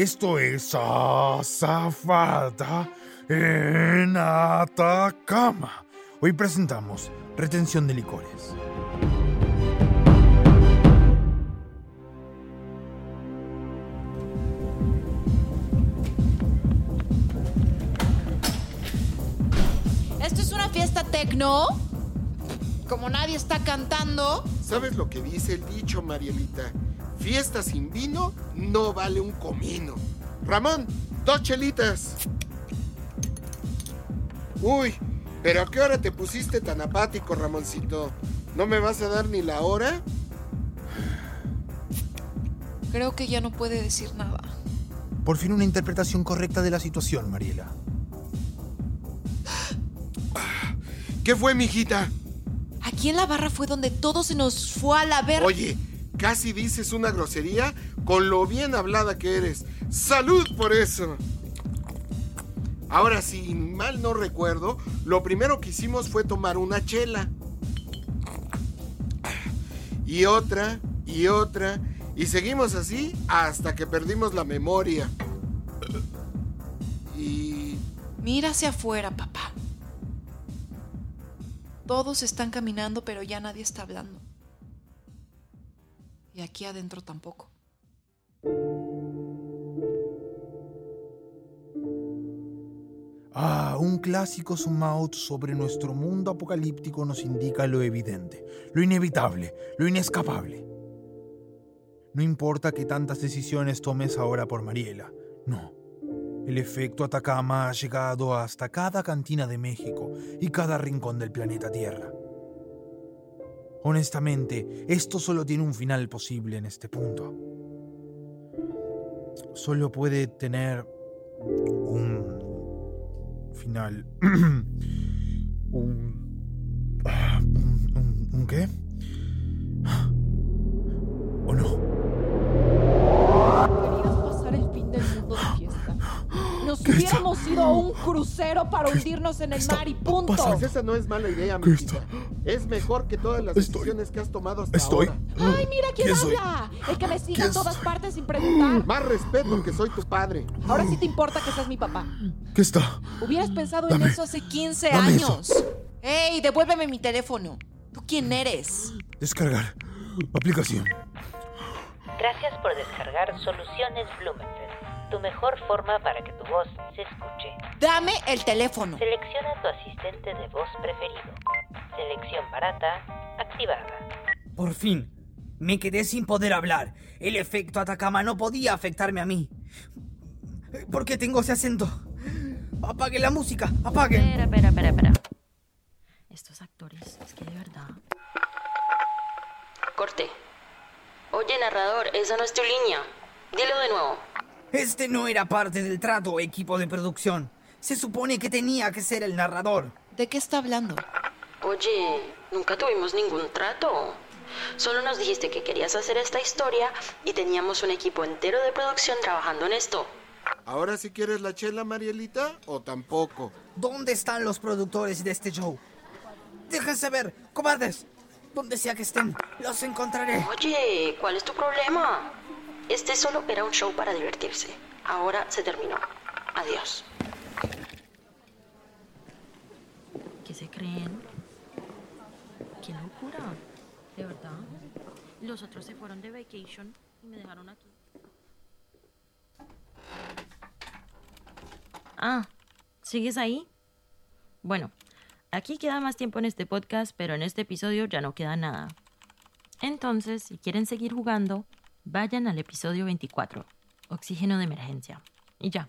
Esto es Azafata en Atacama. Hoy presentamos retención de licores. ¿Esto es una fiesta tecno? Como nadie está cantando. ¿Sabes lo que dice el dicho, Marielita? Fiesta sin vino no vale un comino. Ramón, dos chelitas. Uy, pero ¿a qué hora te pusiste tan apático, Ramoncito? ¿No me vas a dar ni la hora? Creo que ya no puede decir nada. Por fin una interpretación correcta de la situación, Mariela. ¿Qué fue, mijita? Aquí en la barra fue donde todo se nos fue a la verga. Oye, casi dices una grosería con lo bien hablada que eres. ¡Salud por eso! Ahora, si mal no recuerdo, lo primero que hicimos fue tomar una chela. Y otra, y otra, y seguimos así hasta que perdimos la memoria. Y... Mira hacia afuera, papá. Todos están caminando, pero ya nadie está hablando. Y aquí adentro tampoco. Ah, un clásico zoom out sobre nuestro mundo apocalíptico nos indica lo evidente, lo inevitable, lo inescapable. No importa que tantas decisiones tomes ahora por Mariela, no. El efecto Atacama ha llegado hasta cada cantina de México y cada rincón del planeta Tierra. Honestamente, esto solo tiene un final posible en este punto. Solo puede tener un final. un, un, un- ¿Un qué? ¿O no? Querías pasar el fin del mundo de fiesta. Nos hubiéramos ido a un crucero para hundirnos en el mar y punto. Esa no es mala idea, ¿Qué mijita. está? Es mejor que todas las Estoy- decisiones que has tomado hasta Estoy. ahora. Ay, mira quién ¿Quién soy? habla. El que me sigue ¿Quién en todas soy? partes sin preguntar. Más respeto que soy tu padre. Ahora sí te importa que seas mi papá. ¿Qué está? Hubieras pensado en eso hace 15 Dame eso. años. ¡Ey, devuélveme mi teléfono! ¿Tú quién eres? Descargar. Aplicación. Gracias por descargar Soluciones Blumenfeld, tu mejor forma para que tu voz se escuche. ¡Dame el teléfono! Selecciona tu asistente de voz preferido. Selección barata activada. Por fin, me quedé sin poder hablar. El efecto Atacama no podía afectarme a mí. ¿Por qué tengo ese acento? Apague la música, apague. Espera, espera, espera, espera. Estos actores, es que de verdad. Corte. Oye, narrador, esa no es tu línea. Dilo de nuevo. Este no era parte del trato, equipo de producción. Se supone que tenía que ser el narrador. ¿De qué está hablando? Oye, nunca tuvimos ningún trato. Solo nos dijiste que querías hacer esta historia y teníamos un equipo entero de producción trabajando en esto. ¿Ahora sí quieres la chela, Marielita? ¿O tampoco? ¿Dónde están los productores de este show? Déjense ver, cobardes. Donde sea que estén, los encontraré. Oye, ¿cuál es tu problema? Este solo era un show para divertirse. Ahora se terminó. Adiós. ¿Qué se creen? ¡Qué locura! De verdad. Los otros se fueron de vacation y me dejaron aquí. Ah, ¿sigues ahí? Bueno, aquí queda más tiempo en este podcast, pero en este episodio ya no queda nada. Entonces, si quieren seguir jugando, vayan al episodio 24, Oxígeno de Emergencia. Y ya.